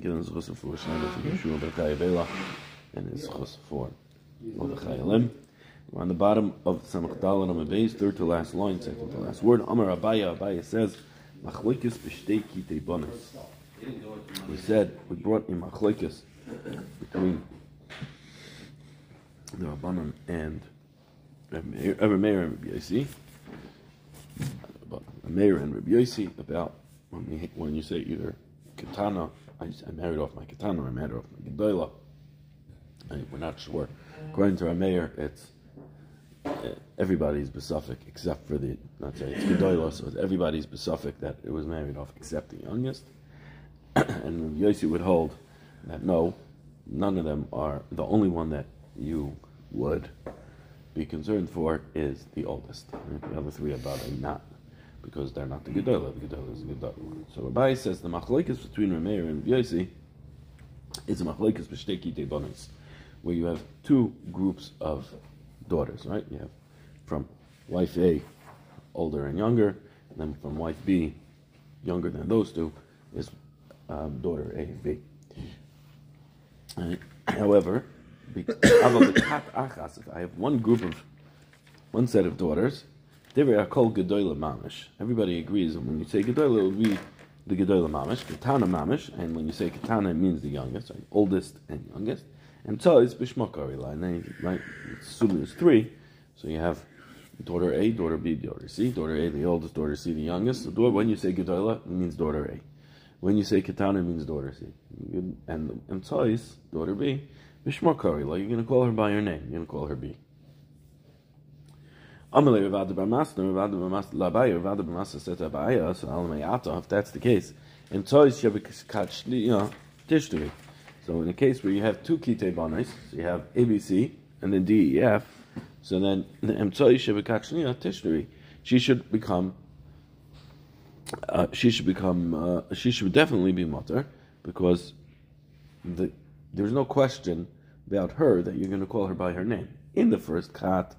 given for for Yeshua and his Zchus for Mordechai. We're on the bottom of Samach Dalan on the base, third to last line, second to last word. Amar Abaya, Abaya says, Machloikis b'shtei kitei bonis. We said, we brought in Machloikis between the Rabbanan and Rabbi Meir and Rabbi Yossi. Meir and Rabbi about when, we, when you say either katana, I, I married off my katana, I married off my gedola. We're not sure. According to Rameir, it's uh, everybody's besuffic except for the not say it's gedola, so it's everybody's besuffic that it was married off except the youngest. and Yossi would hold that no, none of them are the only one that you would be concerned for is the oldest. The other three are not because they're not the Gedolah. The Gedolah is the Gedolah. So Rabbi says the machlekes between Rameir and Yossi is a machlekes b'shteki debonis, where you have two groups of daughters, right? You have from wife A, older and younger, and then from wife B, younger than those two, is um, daughter A and B. However, if I have one group of one set of daughters, Everybody agrees that when you say Gedola, it will be the Gedola Mamish, Katana Mamish, and when you say Katana, it means the youngest, right? oldest and youngest. And so it's Bishmakari line, right? Assuming it's three, so you have daughter A, daughter B, daughter C. Daughter A, the oldest, daughter C, the youngest. So when you say Gedola, it means daughter A. When you say Katana, it means daughter C. And and Tois, daughter B, Bishmakari, like you're going to call her by her name, you're going to call her B. Amalei Ravad Barmasna, Ravad Barmasna Labaya, Ravad Barmasna said to Abaya, so if that's the case. Toys you know. So in a case where you have two Kite Banis, so you have ABC and then DEF, so then the Tishturi, she should become uh, she should become uh, she should definitely be mutter because the, there's no question about her that you're going to call her by her name in the first kat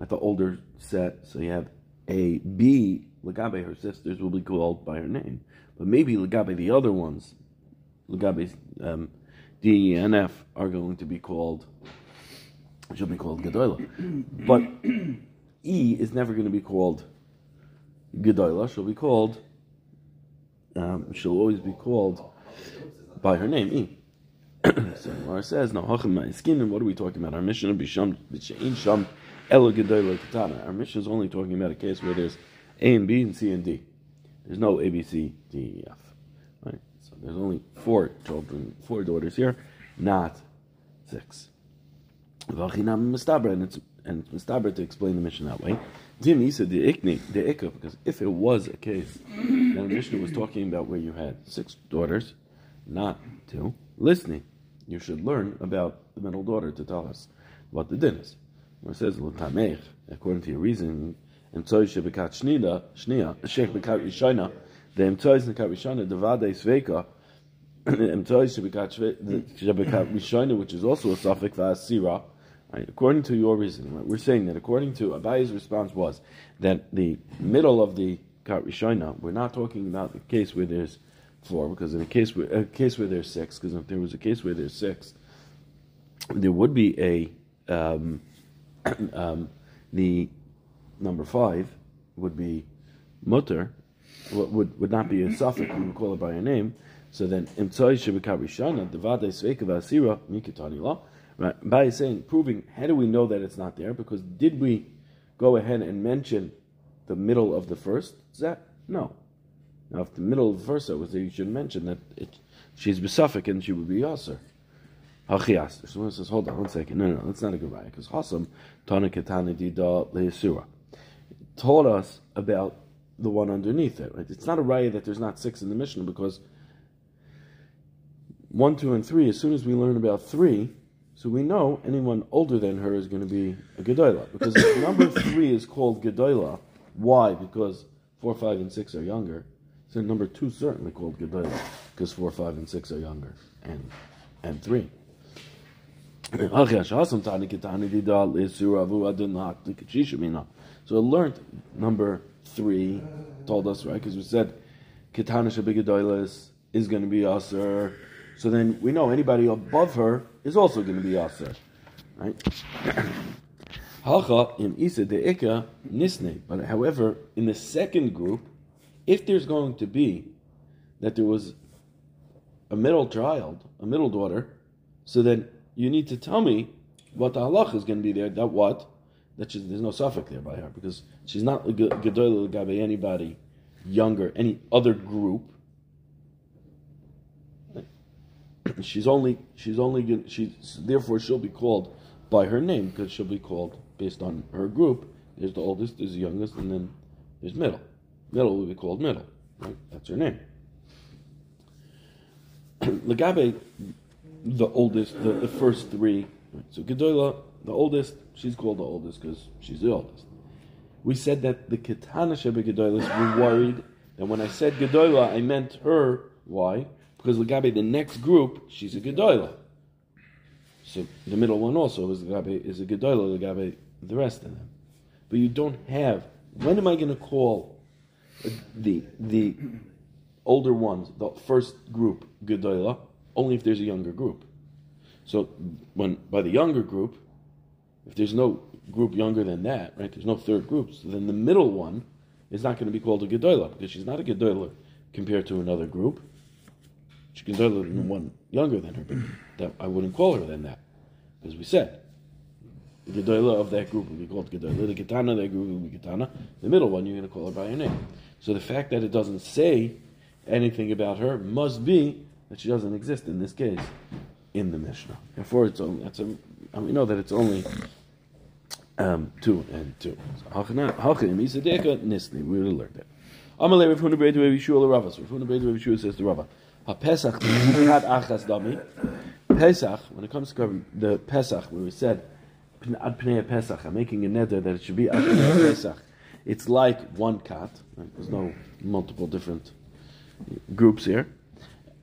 at the older set, so you have a B, Lagabe, her sisters, will be called by her name. But maybe Lagabe, the other ones, Lagabe, um, D, E, and F, are going to be called, she'll be called Gedola. But E is never going to be called Gedola, she'll be called, um, she'll always be called by her name, E. so Mar says, no, skin, and what are we talking about? Our mission of Bisham, Sham, Katana. Our mission is only talking about a case where there's A and B and C and D. There's no A, B, C, D, E, F. Right? So there's only four children, four daughters here, not six. And it's and it's mistaber to explain the mission that way. Dim said the ikni, the ikka, because if it was a case, then the mission was talking about where you had six daughters, not two. Listening, you should learn about the middle daughter to tell us what the din is. Where it says according to your reasoning, emtzoy shebekat shnida, shnia, shech bekat rishayna, the emtzoy bekat rishayna, the vade sveka, emtzoy shebekat rishayna, which is also a suffix v'asira, Right, according to your reasoning, right, we're saying that according to Abayi's response was that the middle of the Kat Rishona, we're not talking about the case where there's four, because in a case where a case where there's six, because if there was a case where there's six, there would be a um, um, the number five would be mutter, would would not be a suffix. We would call it by a name. So then, imtzai mikitani law. Right, by saying proving, how do we know that it's not there? Because did we go ahead and mention the middle of the first zet? No. Now, if the middle of the first was there, you should mention that it, she's besuffic and she would be yasser. Hachias. Someone says, hold on one second. No, no, that's not a good raya. Because Hasam, Tana Ketana Dida Lehisura, told us about the one underneath it. Right? It's not a raya that there's not six in the Mishnah because one, two, and three, as soon as we learn about three, so we know anyone older than her is going to be a Gedola. Because number three is called Gedola. Why? Because four, five, and six are younger. So number two certainly called Gedola because four, five, and six are younger, and and three. So learned number three, told us, right? Because we said Kitana Shabigadoilis is going to be Aser So then we know anybody above her is also going to be aser, right? But however, in the second group, if there's going to be that there was a middle child, a middle daughter, so then you need to tell me what the halach is going to be there. That what? That there's no suffix there by her because she's not gedol gabe anybody younger, any other group. She's only she's only she's therefore she'll be called by her name because she'll be called based on her group. There's the oldest, there's the youngest, and then there's middle. Middle will be called middle. Right? That's her name. Legabe, the oldest, the, the first three. So Gedola, the oldest, she's called the oldest because she's the oldest. We said that the Ketana Shebe Gedolas were worried that when I said Gedola, I meant her. Why? Because Legabe, the next group, she's a Gedola. So the middle one also is Legabe, is a Gedola, Legabe, the rest of them. But you don't have. When am I going to call the the older ones, the first group, Gedola, only if there's a younger group. So when by the younger group, if there's no group younger than that, right? There's no third group. So then the middle one is not going to be called a Gedola because she's not a Gedola compared to another group. She She's Gedola one younger than her, but that, I wouldn't call her than that because we said the Gedola of that group will be called Gedola. The Ketana of that group will be Ketana. The middle one you're going to call her by her name. So the fact that it doesn't say anything about her must be that she doesn't exist in this case in the Mishnah. Therefore, it's only that's a, and we know that it's only um, two and two. Isadeka Nisni. We will learn that. Amalei Rav Huna Breidu Rav Yishua Ravas. Rav Huna Breidu Rav Yishua says to Rava, HaPesach Had Achas Dami. Pesach, when it comes to the Pesach, where we said Ad Pnei Pesach, I'm making a neder that it should be Ad Pnei Pesach. It's like one cat. Right? There's no multiple different groups here.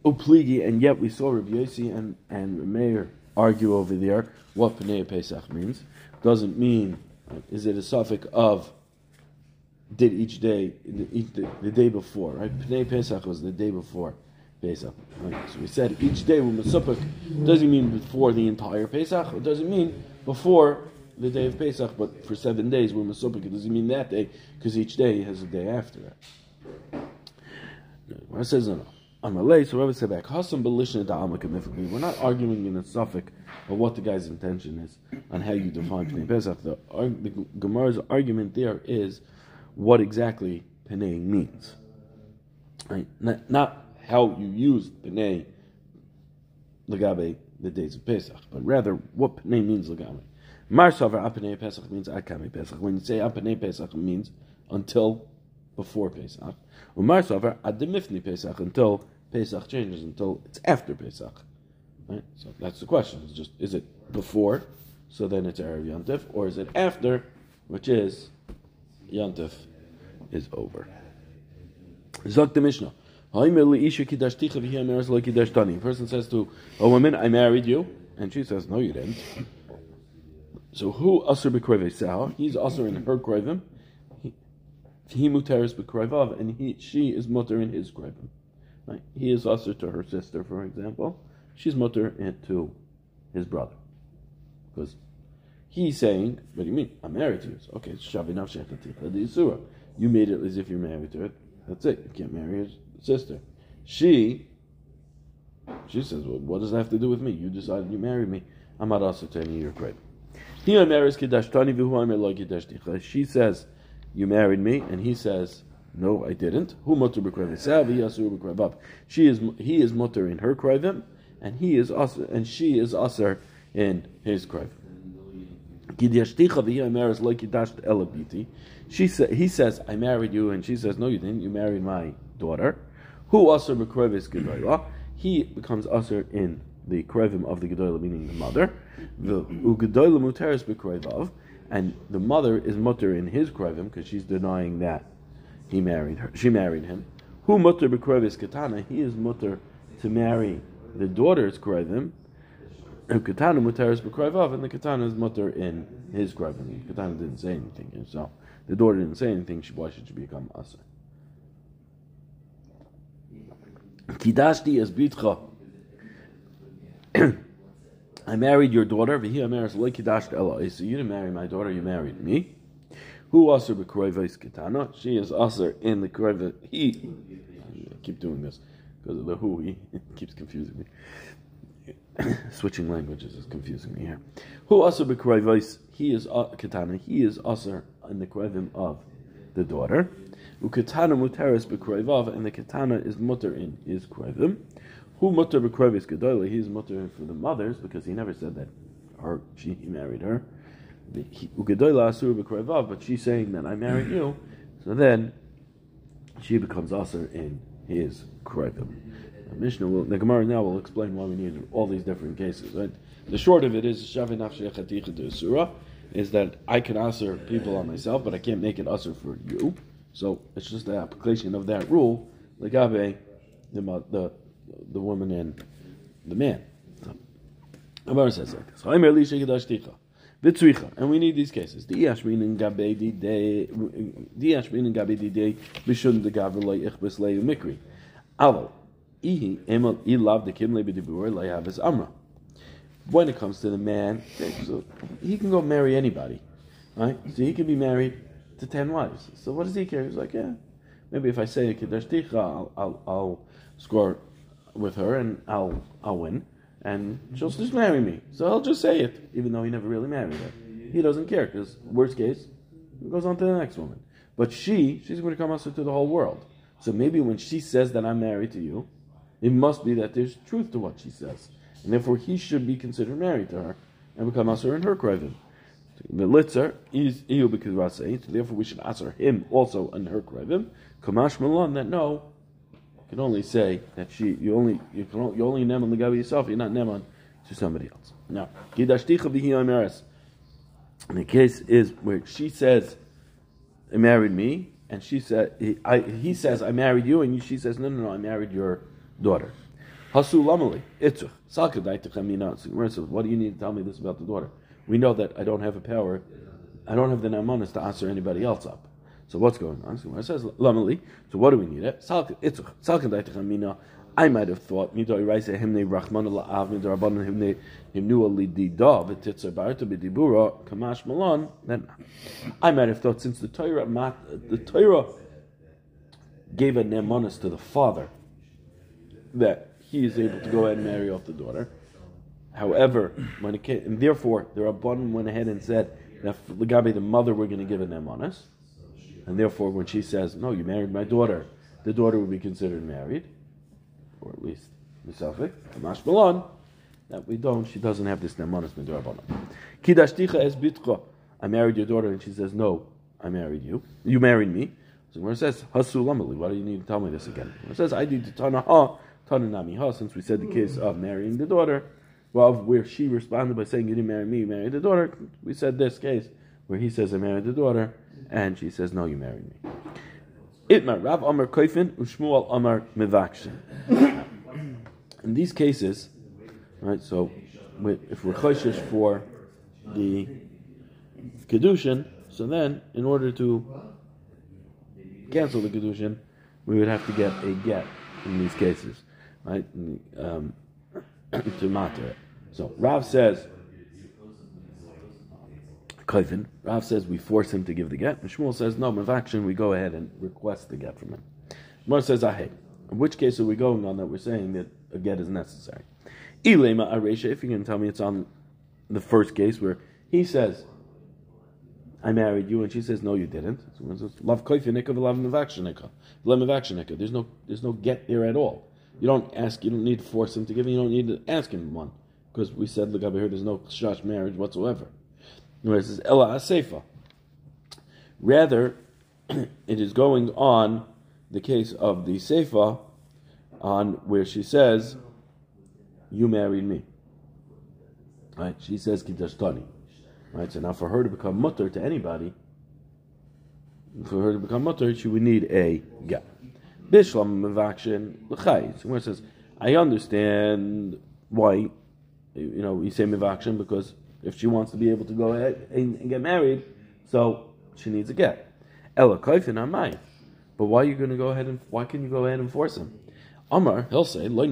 Upligi, and yet we saw Rabbi Yossi and, and Meir argue over there what Pnei Pesach means. Doesn't mean, is it a suffix of did each day, the, the, the day before, right? Pnei Pesach was the day before Pesach. Right? So we said each day when Masupik doesn't mean before the entire Pesach, it doesn't mean before the day of Pesach, but for seven days we're Masupik, it doesn't mean that day, because each day has a day after it. It says no. Amalei, so Rabbi said back, We're not arguing in a suffix of what the guy's intention is on how you define Pnei Pesach. The, the Gemara's argument there is what exactly Pnei means. Right? Not, not how you use Pnei Lagabe the days of Pesach, but rather what Pnei means Lagabe. Mar Savar Apnei Pesach means Akame Pesach. When you say Apnei Pesach, it means until before Pesach. Umar Savar Pesach until Pesach changes until it's after Pesach. Right? So that's the question. It's just is it before, so then it's Erev Yontif, or is it after, which is Yontif is over. Zok the Mishnah. A person says to a woman, I married you, and she says, No, you didn't. So who asr b'kroivei He's asr in her kroivim. He muteris b'kroivav, and he she is mutter in his kroivim. Right? He is usher to her sister, for example. She's mutter to his brother. Because he's saying, what do you mean? I'm married to you. So, okay, it's You made it as if you're married to it. That's it. You can't marry his sister. She, she says, well, what does that have to do with me? You decided you married me. I'm not also telling you you're great. She says, you married me, and he says, no, I didn't. Who mutter b'krevim? She is he is mutter in her krevim, and he is usher, and she is aser in his krevim. She sa- he says, I married you, and she says, No, you didn't. You married my daughter. Who b'krevis gedolah? He becomes usher in the krevim of the gedolah, meaning the mother. The muteris and the mother is mutter in his krevim because she's denying that he married her. She married him. Who mutter b'krovis katana? He is mutter to marry the daughter's kroivim. And katana mutaris b'kroivav, and the katana is mutter in his kroivim. Katana didn't say anything, and so the daughter didn't say anything. She why should she become asa? Kidashti as bitcha I married your daughter. Vihya marslay kidasht allah so you didn't marry my daughter, you married me. Who also b'kroivais ketana? She is also in the kroiva. He. I keep doing this because of the who. He keeps confusing me. Switching languages is confusing me here. Who also b'kroivais? He is uh, ketana. He is also in the kroivim of the daughter. Uketana muteris b'kroivav, and the ketana is mutter in his kroivim. Who mutter b'kroivis gedola? He is mutter for the mothers because he never said that her she he married her. But she's saying that I married you, so then she becomes asur in his kroivim. The Mishnah will, the Gemara now will explain why we need all these different cases. Right? The short of it is is that I can answer people on myself, but I can't make it answer for you. So it's just the application of that rule, legabe the the the woman and the man. Gemara says like this. And we need these cases. The Yashmin in Gabe di day, the Yashmin in Gabe di day, Bishun the Gavrlay Ichbis Mikri. Aval, Ihi, Emel, Ilav the Kimle Bidibur, Layav is Amra. When it comes to the man, so he can go marry anybody, right? So he can be married to ten wives. So what does he care? He's like, yeah, maybe if I say a Ticha, I'll, I'll, I'll score with her and I'll, I'll win and she'll just marry me. So I'll just say it, even though he never really married her. He doesn't care because worst case, he goes on to the next woman. But she, she's going to come answer to the whole world. So maybe when she says that I'm married to you, it must be that there's truth to what she says, and therefore he should be considered married to her and become answer in her krevin. The litzer is because So therefore we should answer him also in her krevin. Kamash malon that no, can only say that she you only you can you only neman the gabi yourself. You're not neman to somebody else. Now, And the case is where she says, "I married me," and she said, he, I, he says, "I married you," and she says, "No, no, no, I married your daughter." Hasu lamali itzuch So what do you need to tell me this about the daughter? We know that I don't have a power. I don't have the namanis to answer anybody else up. So what's going on? So it says lamali. So what do we need eh? it? I might have thought rachman kamash. Then I might have thought since the Torah the Torah gave a nemonis to the father that he is able to go ahead and marry off the daughter. However, when it came, and therefore the rabbanon went ahead and said that the mother we're going to give a nemonis. And therefore, when she says, No, you married my daughter, the daughter would be considered married, or at least Misafik, Kamash Malon. That we don't, she doesn't have this Midrabanan. Kidashticha es bitcha. I married your daughter, and she says, No, I married you. You married me. So when it says, Hasu Lamali, why do you need to tell me this again? When it says, I need to Tana Ha, Ha, since we said the case of marrying the daughter, well, where she responded by saying, You didn't marry me, you married the daughter, we said this case where he says, I married the daughter, and she says, No, you married me. Itmar, Rav Amar Koifin, Ushmuel Amar. In these cases, right, so if we're choishish for the Kedushin, so then, in order to cancel the Kedushin, we would have to get a get in these cases, right, um, to matter So Rav says, Kaifin. Rav says we force him to give the get, and Shmuel says no. Mavakshin, we go ahead and request the get from him. Mar says ahe. In which case are we going on that we're saying that a get is necessary? Ilema aresha. If you can tell me it's on the first case where he says, "I married you," and she says, "No, you didn't." Love kaifinika, love mavakshinika, love mavakshinika. There's no, there's no get there at all. You don't ask. You don't need to force him to give. You don't need to ask him one because we said, "Look over here. There's no shash marriage whatsoever." Where it says Ella Asefa. Rather, it is going on the case of the Seifa on where she says, You married me. Right? She says Kitashtani. Right? So now for her to become mutter to anybody, for her to become mutter, she would need a gap. Bishlam Mavakshin L'chai. where it says, I understand why, you know, we say Mavakshin because if she wants to be able to go ahead and, and get married, so she needs a get. Ella kaifin amai. But why are you going to go ahead and why can you go ahead and force him? Amar, he'll say, Lo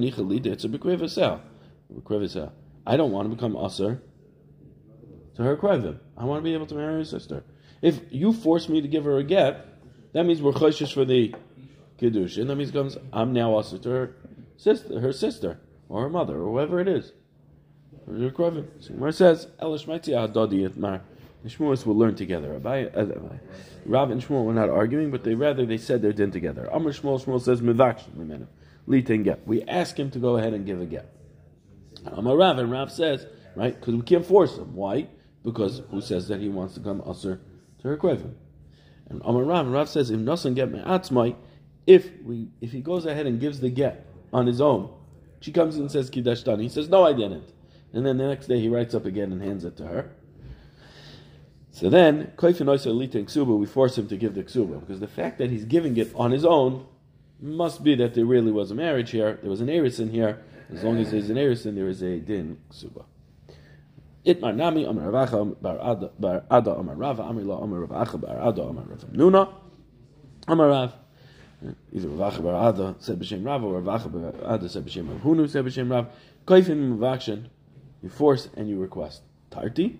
I don't want to become usher to her krevim. I want to be able to marry her sister. If you force me to give her a get, that means we're choshish for the kiddush, and that means comes I'm now usher to her sister, her sister, or her mother, or whoever it is. So it says Elish Adodi Itmar. The Shmuels will learn together. Uh, Rav and Shmuel were not arguing, but they rather they said their din together. Amr Shmuel Shmuel says mivaksh litin get. We ask him to go ahead and give a get. Amar Rav and Rav says right because we can't force him. Why? Because who says that he wants to come usher to her krevim? And Amar Rav and Rav says if nothing get me'atzmai, if we if he goes ahead and gives the get on his own, she comes and says kiddush done. He says no, I didn't. And then the next day he writes up again and hands it to her. So then, we force him to give the ksuba, because the fact that he's giving it on his own must be that there really was a marriage here, there was an erison here. As long as there's an erison, there is a din ksuba. Itmar nami amar ravacha bar ada amar rava amar la amar ravacha bar ada amar rava nuna amar rav. Either ravacha bar ada said b'shem rava or ravacha bar ada said b'shem rav hunu said b'shem rav. Koifin mavakshin, you force and you request. Tarti,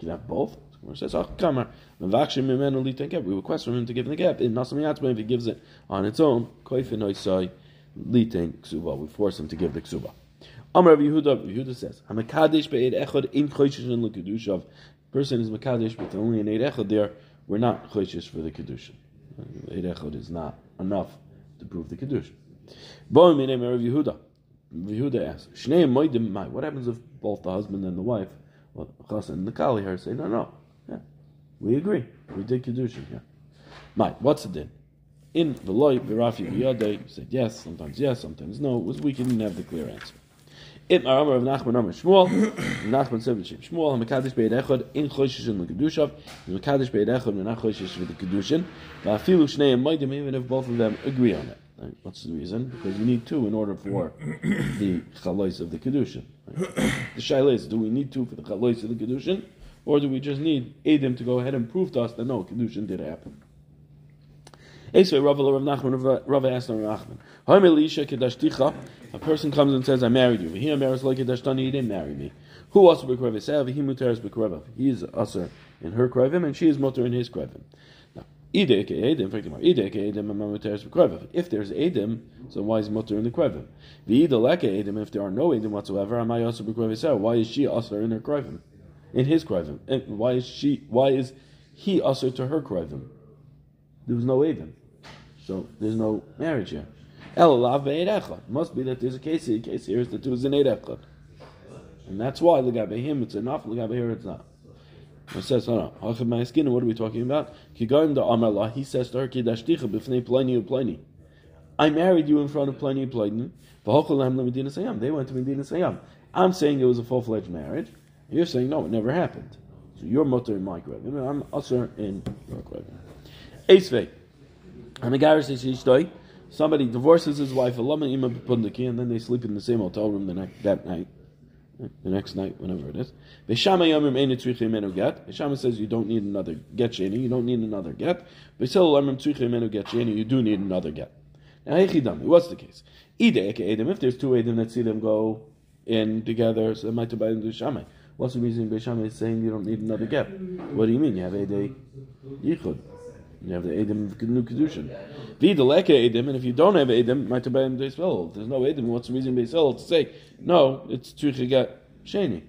you have both. Where says, ah, "Oh, kamar mevakshim mimenu. We request from him to give the gap. In if he gives it on its own. We force him to give the ksuba. Amar Yehuda, Yehuda says, "Hamakadesh be'ed echad in in lekadushav." Person is makadesh, but only an eid echad there. We're not choishes for the kedusha. Eid echad is not enough to prove the kedusha. My name is Yehuda. Yehuda asks, "Shnei moedim mai." What happens if both the husband and the wife, well, Chassan and the Kali here, say, "No, no, we agree. We did Kedushin here. Mike, what's the din? In the loy, Virafi Biyade, said yes, sometimes yes, sometimes no. It was weak, he didn't have the clear answer. In Aramar of Nachman Amar Shmuel, Nachman said to Shmuel, Mekadesh Be'ed Echad, in Choshish in the Kedushav, Mekadesh Be'ed Echad, and not Choshish with the Kedushin, Va'afilu Shnei Maidim, even if both of them agree on it. Right? What's the reason? Because you need two in order for the chalois of the kedushin. Right? The shaila is: Do we need two for the chalois of the kedushin, or do we just need Adam to go ahead and prove to us that no, Kedushin did happen? Esvei Rav Rav Nachman Rav asked Rav Nachman, A person comes and says, "I married you." He marries like Kedashtani. He didn't marry me. Who also bekrev Esav? He muteres. He is usher in her krevim, and she is muter in his krevim. Now, if there's Adam, so why is mutter in the krevim? If there are no Adam whatsoever, am I also Why is she usher in her krevim? in his krivim. And why is she? Why is he usher to her krivim? There was no Adam, so there's no marriage here. Be'ed Must be that there's a case here. The case here is that there was an eid and that's why legabe him it's enough. Legabe here it's not. It says, no, no. my skin. What are we talking about? Kigarim da Amarla. He says to her, "Kidashticha b'fnei Pliny Pliny." I married you in front of Pliny Pliny. They went to Medina Sayam. I'm saying it was a full fledged marriage. You're saying no, it never happened. So you're mutter in my krevim, I'm usher in your krevim. Esvei. And the guy says ishtoi. Somebody divorces his wife, and then they sleep in the same hotel room the next, that night, the next night, whenever it is. Veshama says you don't need another get sheni, you don't need another get. You do need another get. Now, what's the case? If there's two Edom that see them go in together, so they might buy them. What's the reason Beisham is saying you don't need another get? What do you mean? You have Edei Yichud. You have the Edom of New Kedushin. Vidaleka Edom, and if you don't have Edom, might buy them If there's no Edom, what's the reason Beisel to say, no, it's Trichigat Sheni?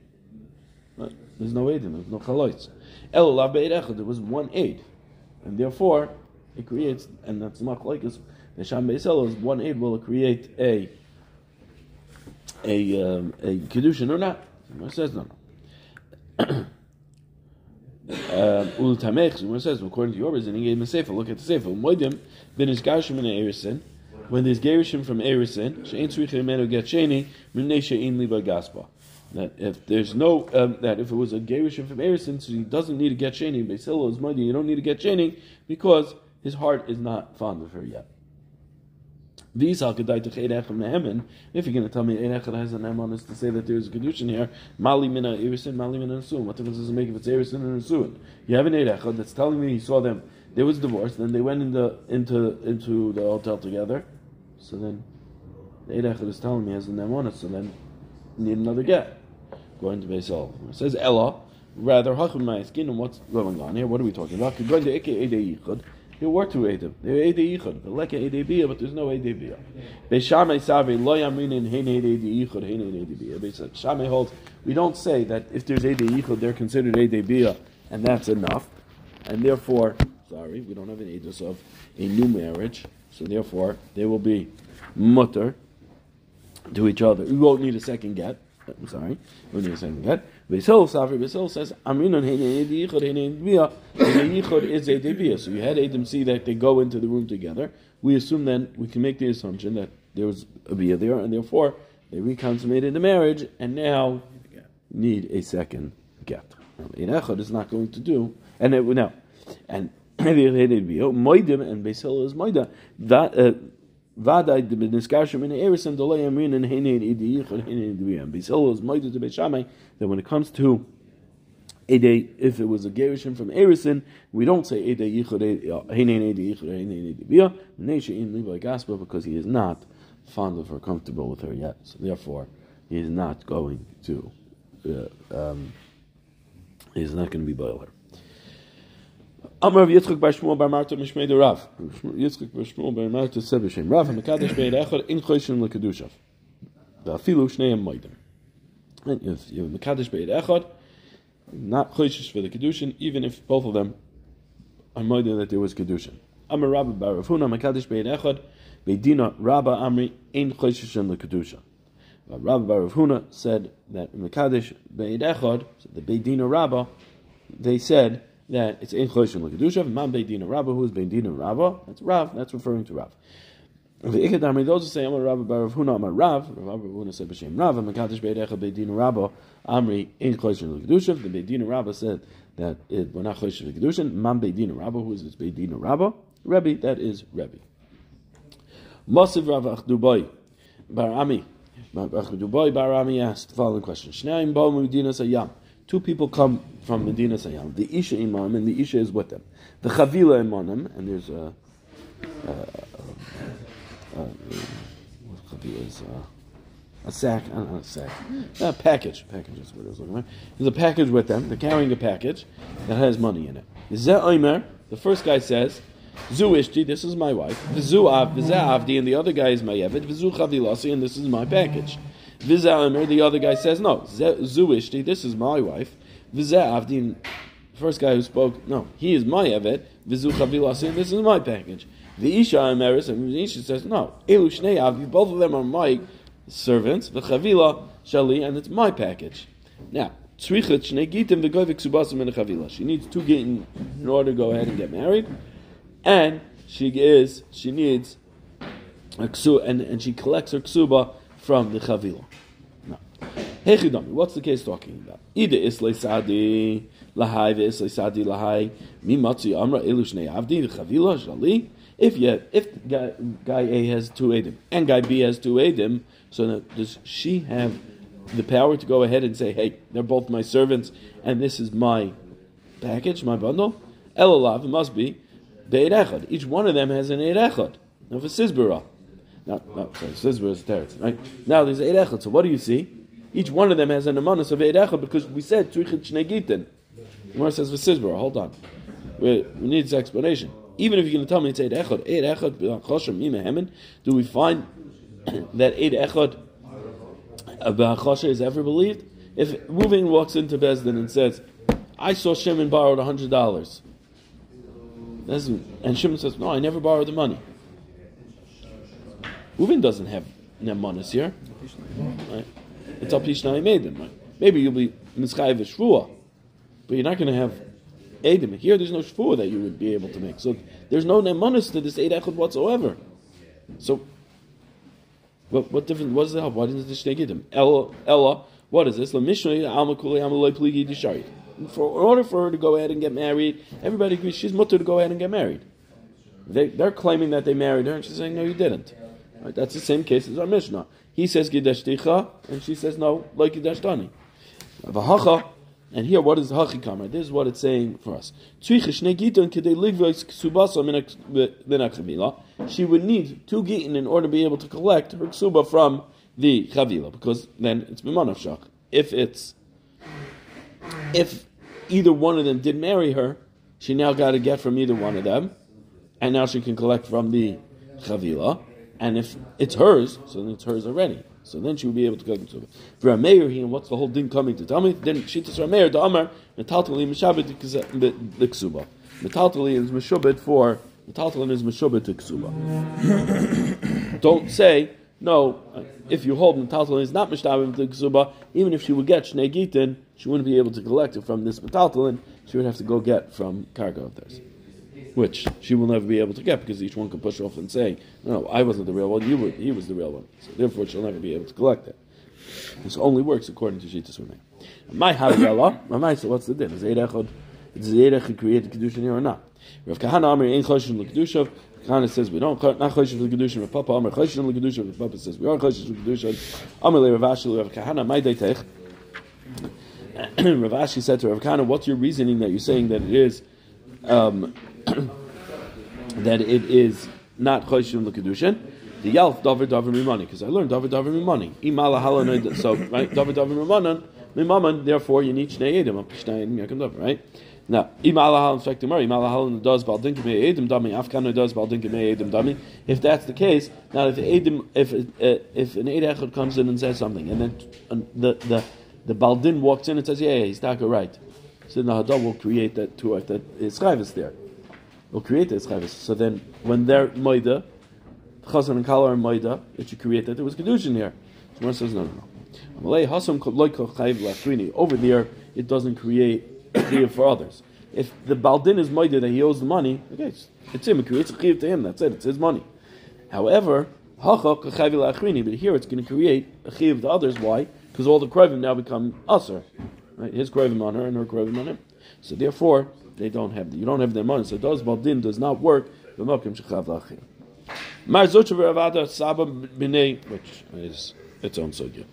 There's no Edom, there's no Chalois. El Lav there was one Aid. And therefore, it creates, and that's not like us, the Sham Beisel is one Aid will create a a um, a kedushin or not. It says no. Ultamech, um, says, according to your reasoning, he gave him a sefer. Look at the sefer. Moedim ben ishgashim in Erison. When there's gerishim from Erison, she'ain tzricha imenu get sheni, minei she'in liba gaspa. That if there's no, um, that if it was a gerishim from Erison, so he doesn't need to get sheni, is money, you don't need to get sheni, because his heart is not fond of her yet. If you're going to tell me Ein has an Eman is to say that there is a Kedushin here, Mali Mina Irisin, Mali Mina Nesuin. What difference does it make if it's Irisin and Nesuin? You have an Ein that's telling me he saw them, there was divorce, then they went into, into, into the hotel together. So then, the Ein is telling me has an Eman, so then need another get. Going to Beisol. It says Ella, rather Hachim skin. and what's going on here? What are we talking about? There were two Edim. There are Ede Yichud. The Leka Ede Bia, but there's no Ede Bia. Beishamei Savi Lo Yaminin Hein Yichud Hein. Beishamei holds, we don't say that if there's Ede Yichud, they're considered Ede Bia, and that's enough. And therefore, sorry, we don't have an Edus of a new marriage, so therefore they will be mutter to each other. We won't need a second get. I'm sorry, we need a second get. Beisol Safri Beisol says Aminon Yichud Yichud is a debia. So you had Adam see that they go into the room together. We assume then we can make the assumption that there was a bia there, and therefore they reconsummated the marriage, and now need a second get. Ein Echad is not going to do, and it, now, and Moidim and Beisil is Moida. That uh, Vadai the Niskashim in Erison Dolay Amrin and Henein Idi Yichud Henein Idi Beisil is Moida to Beishamai. That when it comes to Ede, if it was a Gerishim from Erison, we don't say Ede Yichud Henein Edi Yichud Henein Edi Bia. Nesha in Levi Gaspa because he is not fond of her, comfortable with her yet. So therefore, he is not going to. Uh, um, he's not going to be boil her. Amar Yitzchak bar Shmuel bar Marta Mishmei de Rav. Yitzchak bar Shmuel bar Marta said b'shem Rav HaMekadesh be'ed echad in choishin l'kedushav. V'afilu shneim moidim. If you have Mekadesh be'ed echad, not choishish for the kedushin, even if both of them are moidim that there was kedushin. Amar Rabba bar Rav Huna Mekadesh be'ed echad be'dina Rabba Amri ein choishish l'kedusha. Rabba bar Rav Huna said that Mekadesh be'ed echad, the Beidina Rabba, they said that it's in Choshim L'Kedusha, Man Beidina Rabba, who is Beidina Rabba, that's Rav, that's referring to Rav. The Ikadami, those who say Amar Rabba Bar Huna Amar Rav, Rav Huna said B'Shem Rav, and Mekadosh Beidecha Beidina Rabba, Amri in Choshim L'Kedusha, the Beidina Rabba said that it, we're not Choshim L'Kedusha, Man Beidina Rabba, who is this Beidina Rabba? Rebbe, that is Rebbe. Mosiv Rav Achdubai, Bar Ami, Rav Achdubai Bar Ami asked the following question, Shnaim Bo Medina Sayyam, two people come from Medina Sayyam. The Isha Imam, and the Isha is with them. The Chavila Imanim, and there's a. Uh, uh, uh, Chavila is a sack, I don't know, a sack, a package. Package is what I was looking at. There's a package with them. They're carrying a package that has money in it. The first guy says, Zu Ishti, this is my wife. Vizu Av, and the other guy is my Yevid. Vizu Chavilasi, and this is my package. Vizamer, the other guy says, no, Zu Ishti, this is my wife. Vizeh first guy who spoke, no, he is my Evet. Vizu this is my package. The Isha Ameris, and the Isha says, no, Elu Shnei Avdi, both of them are my servants. The Chavila Shali, and it's my package. Now. She needs two gitim in order to go ahead and get married, and she is she needs a ksu, and, and she collects her ksuba from the Chavila. No. Hechidami, what's the case talking about? Ida islay sadi lahai ve'islay sadi lahai mimatzi amra elushnei avdi v'chavila shali. If yet, if guy, guy A has two edim and guy B has two edim, so now, does she have the power to go ahead and say, "Hey, they're both my servants, and this is my package, my bundle"? Elalav, it must be be'ed echad. Each one of them has an eid echad. Now, for Sizbara, no, no, sorry, Sizbara is teretz, right? Now there's eid echad. So what do you see? Each one of them has an amanus of Eid Echad because we said Tzrichet Shnei Gitin. Gemara says V'sizbara, hold on. We, we need this explanation. Even if you're going to tell me it's Eid Echad, Eid Echad B'Choshem Imehemen, do we find that Eid Echad uh, B'Choshem is ever believed? If Reuven walks into Besdin and says, I saw Shimon borrowed hundred dollars. And Shimon says, No, I never borrowed the money. Reuven doesn't have Nemanis here. Right? It's al pishnai medim. Right? Maybe you'll be mischayev shvua, but you're not going to have edim. Here, there's no shvua that you would be able to make. So there's no nemanis to this echad whatsoever. So what, what difference? What does it help? Why didn't this shnei edim? Ella, Ella, what is this? For in order for her to go ahead and get married, everybody agrees she's mutter to go ahead and get married. They, they're claiming that they married her, and she's saying, no, you didn't. Right? That's the same case as our Mishnah. He says Gidashticha, and she says no, like Gidashtani. Vahacha, and here what is the Hachi Kamar? This is what it's saying for us. She would need two gitin in order to be able to collect her ksuba from the chavila because then it's b'manav shach. If it's if either one of them did marry her, she now got to get from either one of them, and now she can collect from the chavila. And if it's hers, so then it's hers already. So then she will be able to collect it. For a mayor here, what's the whole thing coming to tell me? Then she tells her mayor the Amar metaltali mishabit the ksuba. Metaltali is mishubit for metaltalin is mishubit to ksuba. Don't say no. Uh, if you hold metaltalin is not mishtabit to ksuba, even if she would get shnei gitin, she wouldn't be able to collect it from this metaltalin. She would have to go get from cargo of theirs which she will never be able to get because each one can push off and say, "No, I wasn't the real one. You were. He was the real one." So therefore, she'll never be able to collect it. This only works according to Shitas Rumei. My Havdalah, my so what's the din? Is Eidechod? Is Eidechod created kedusha here or not? Rav Kahana Amir ain't choshen l'kedusha. Kahana says we don't not choshen l'kedusha. Rav Papa Amir choshen l'kedusha. Rav Papa says we are choshen l'kedusha. Amir le Rav Ashi Rav Kahana my deitech. Rav Ashi said to Rav Kahana, "What's your reasoning that you're saying that it is?" Um, that it is not choshim l'kedushin. The yalf davar davar mimani because I learned davar davar mimani. Imala halana so right davar davar mimanan mimaman. Therefore, you need shnei edim shnei edim yakim davar right. Now, imala halan fact tomorrow imala halan does baldinkim edim dami afkano does baldinkim edim dami. If that's the case, now if edim if uh, if an eid comes in and says something and then the the the baldin walks in and says yeah, yeah he's not right. So the hadar will create that to that is there will create the chavis. So then, when they're moida, chazan and kala are moida, it should create that there was kedushin here. One says no, no, no. Over there, it doesn't create chiyuv for others. If the baldin is moida that he owes the money, okay, it's, it's him. It creates a to him. That's it. It's his money. However, but here it's going to create a chiyuv to others. Why? Because all the krivim now become usher. Right? His krivim on her and her krivim on him. So therefore, they don't have you don't have their money. So those baldin does not work. Mar Ravada Saba B'nei, which is its own sugya.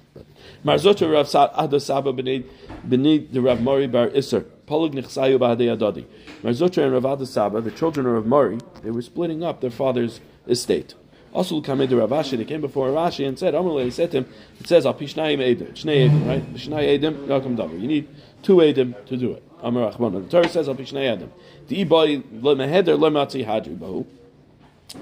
Marzotra Rav Ada Saba B'nei B'nei the Rav Mori Bar Isser Polig Nichsayu B'Hadei Adadi. Marzotra and Rav Ada Saba, the children of Mori, they were splitting up their father's estate. Also, Kamei the Ravashi, they came before Rav Ashi and said, Amalei said to him, it says, Al Pishnayim Edim, Shnei Edim, right? Shnei Edim, Yakum Davar. You need two Edim to do it. Amar Achman. The Torah says, Al Edim. The Ibai Lemeheder Lematzi Hadri Bahu.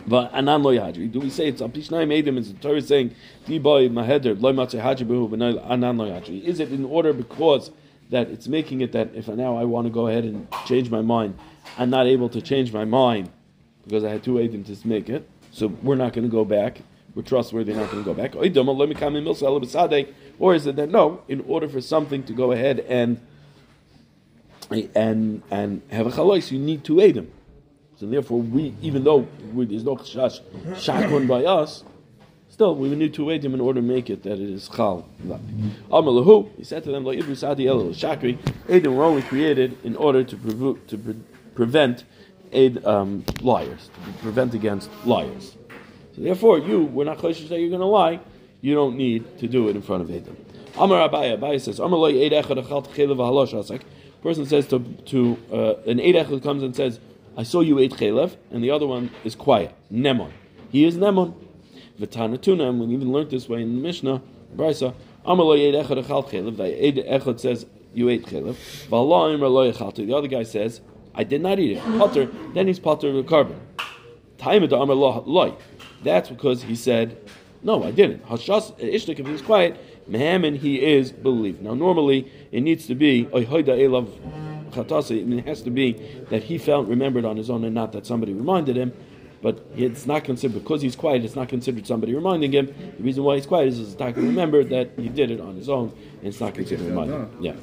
But anan lo yadri. Do we say it's apishnaim edim? Is the Torah saying the diboy maheder lo matzeh hadri behu anan lo yadri? Is it in order because that it's making it that if now I want to go ahead and change my mind, I'm not able to change my mind because I had two edim to make it. So we're not going to go back. We're trustworthy, not going to go back. Or is it that no, in order for something to go ahead and and and have a chalois, you need two edim. So therefore, we even though we, there's no shash shakun by us, still we need two edim in order to make it that it is chal. Amalahu, he said to them, like Ibn Sadi El Shakri, edim were only created in order to, to pre- prevent aid um, liars, to prevent against liars. So therefore, you, we're not cautious that you're going to lie. You don't need to do it in front of Adam. Amar Abaya, Abaya says, Amar loy eid echad achal tchelev halosh asek. Person says to, to uh, an eid echad comes and says, I saw you ate chelev, and the other one is quiet. Nemon. He is Nemon. V'tanatuna, and we even learned this way in the Mishnah, Brisa, Amar loy eid echad achal chelev. The eid echad says, you ate chelev. The other guy says, I did not eat it. Potter, then he's potter with carbon. That's because he said, No, I didn't. Hashas Ishtik, if he's quiet, Mehaman, he is believed. Now, normally, it needs to be, it has to be that he felt remembered on his own and not that somebody reminded him. But it's not considered, because he's quiet, it's not considered somebody reminding him. The reason why he's quiet is because to remember that he did it on his own, and it's not considered reminding. Yeah.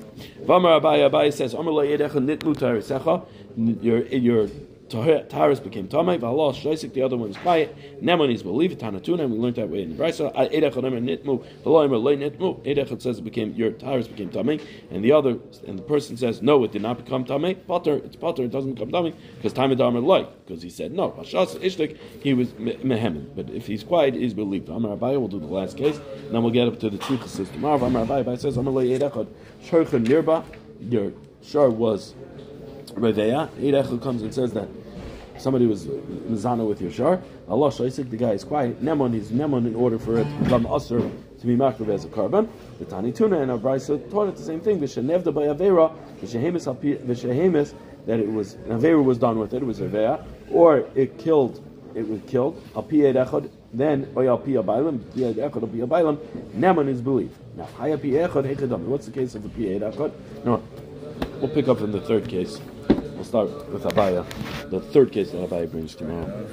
Vamar Abaya Abaya says, your, your Taurus became Tamei, Valah Shoisik, the other one is quiet. Nemon is believe it, Tanatuna, and we learned that way in the Brisa. Edechad Emer Nitmu, Nitmu. Says it became, your Taurus became Tamei, and the other, and the person says, no, it did not become Tamei. Potter, it's Potter, it doesn't become Tamei, because Tamei Damer like, because he said no. Hashas Ishtik, he was Mehemen, but if he's quiet, he's believed. Amar Abai will do the last case, and then we'll get up to the Tzricha system. Amar Abai says, Amar Lay Edechad, Shorcha Nirba, your Shar was Reveya. Eid comes and says that somebody was mizana with your shar. Allah shaisik, the guy is quiet. Nemon is nemon in order for it to become usher to be makriv as a carbon. The Tani Tuna and our Brisa taught it the same thing. V'shenevda by Avera, v'shehemis that it was Avera was done with it, it was Avera, or it killed, it was killed, al echad, then oy al piyah bailam, piyah echad al piyah bailam, neman is believed. Now, haya piyah echad echadam. What's the case of the piyah echad? No, we'll pick up in the third case. We'll start with Abaye, the third case that Abaye brings tomorrow.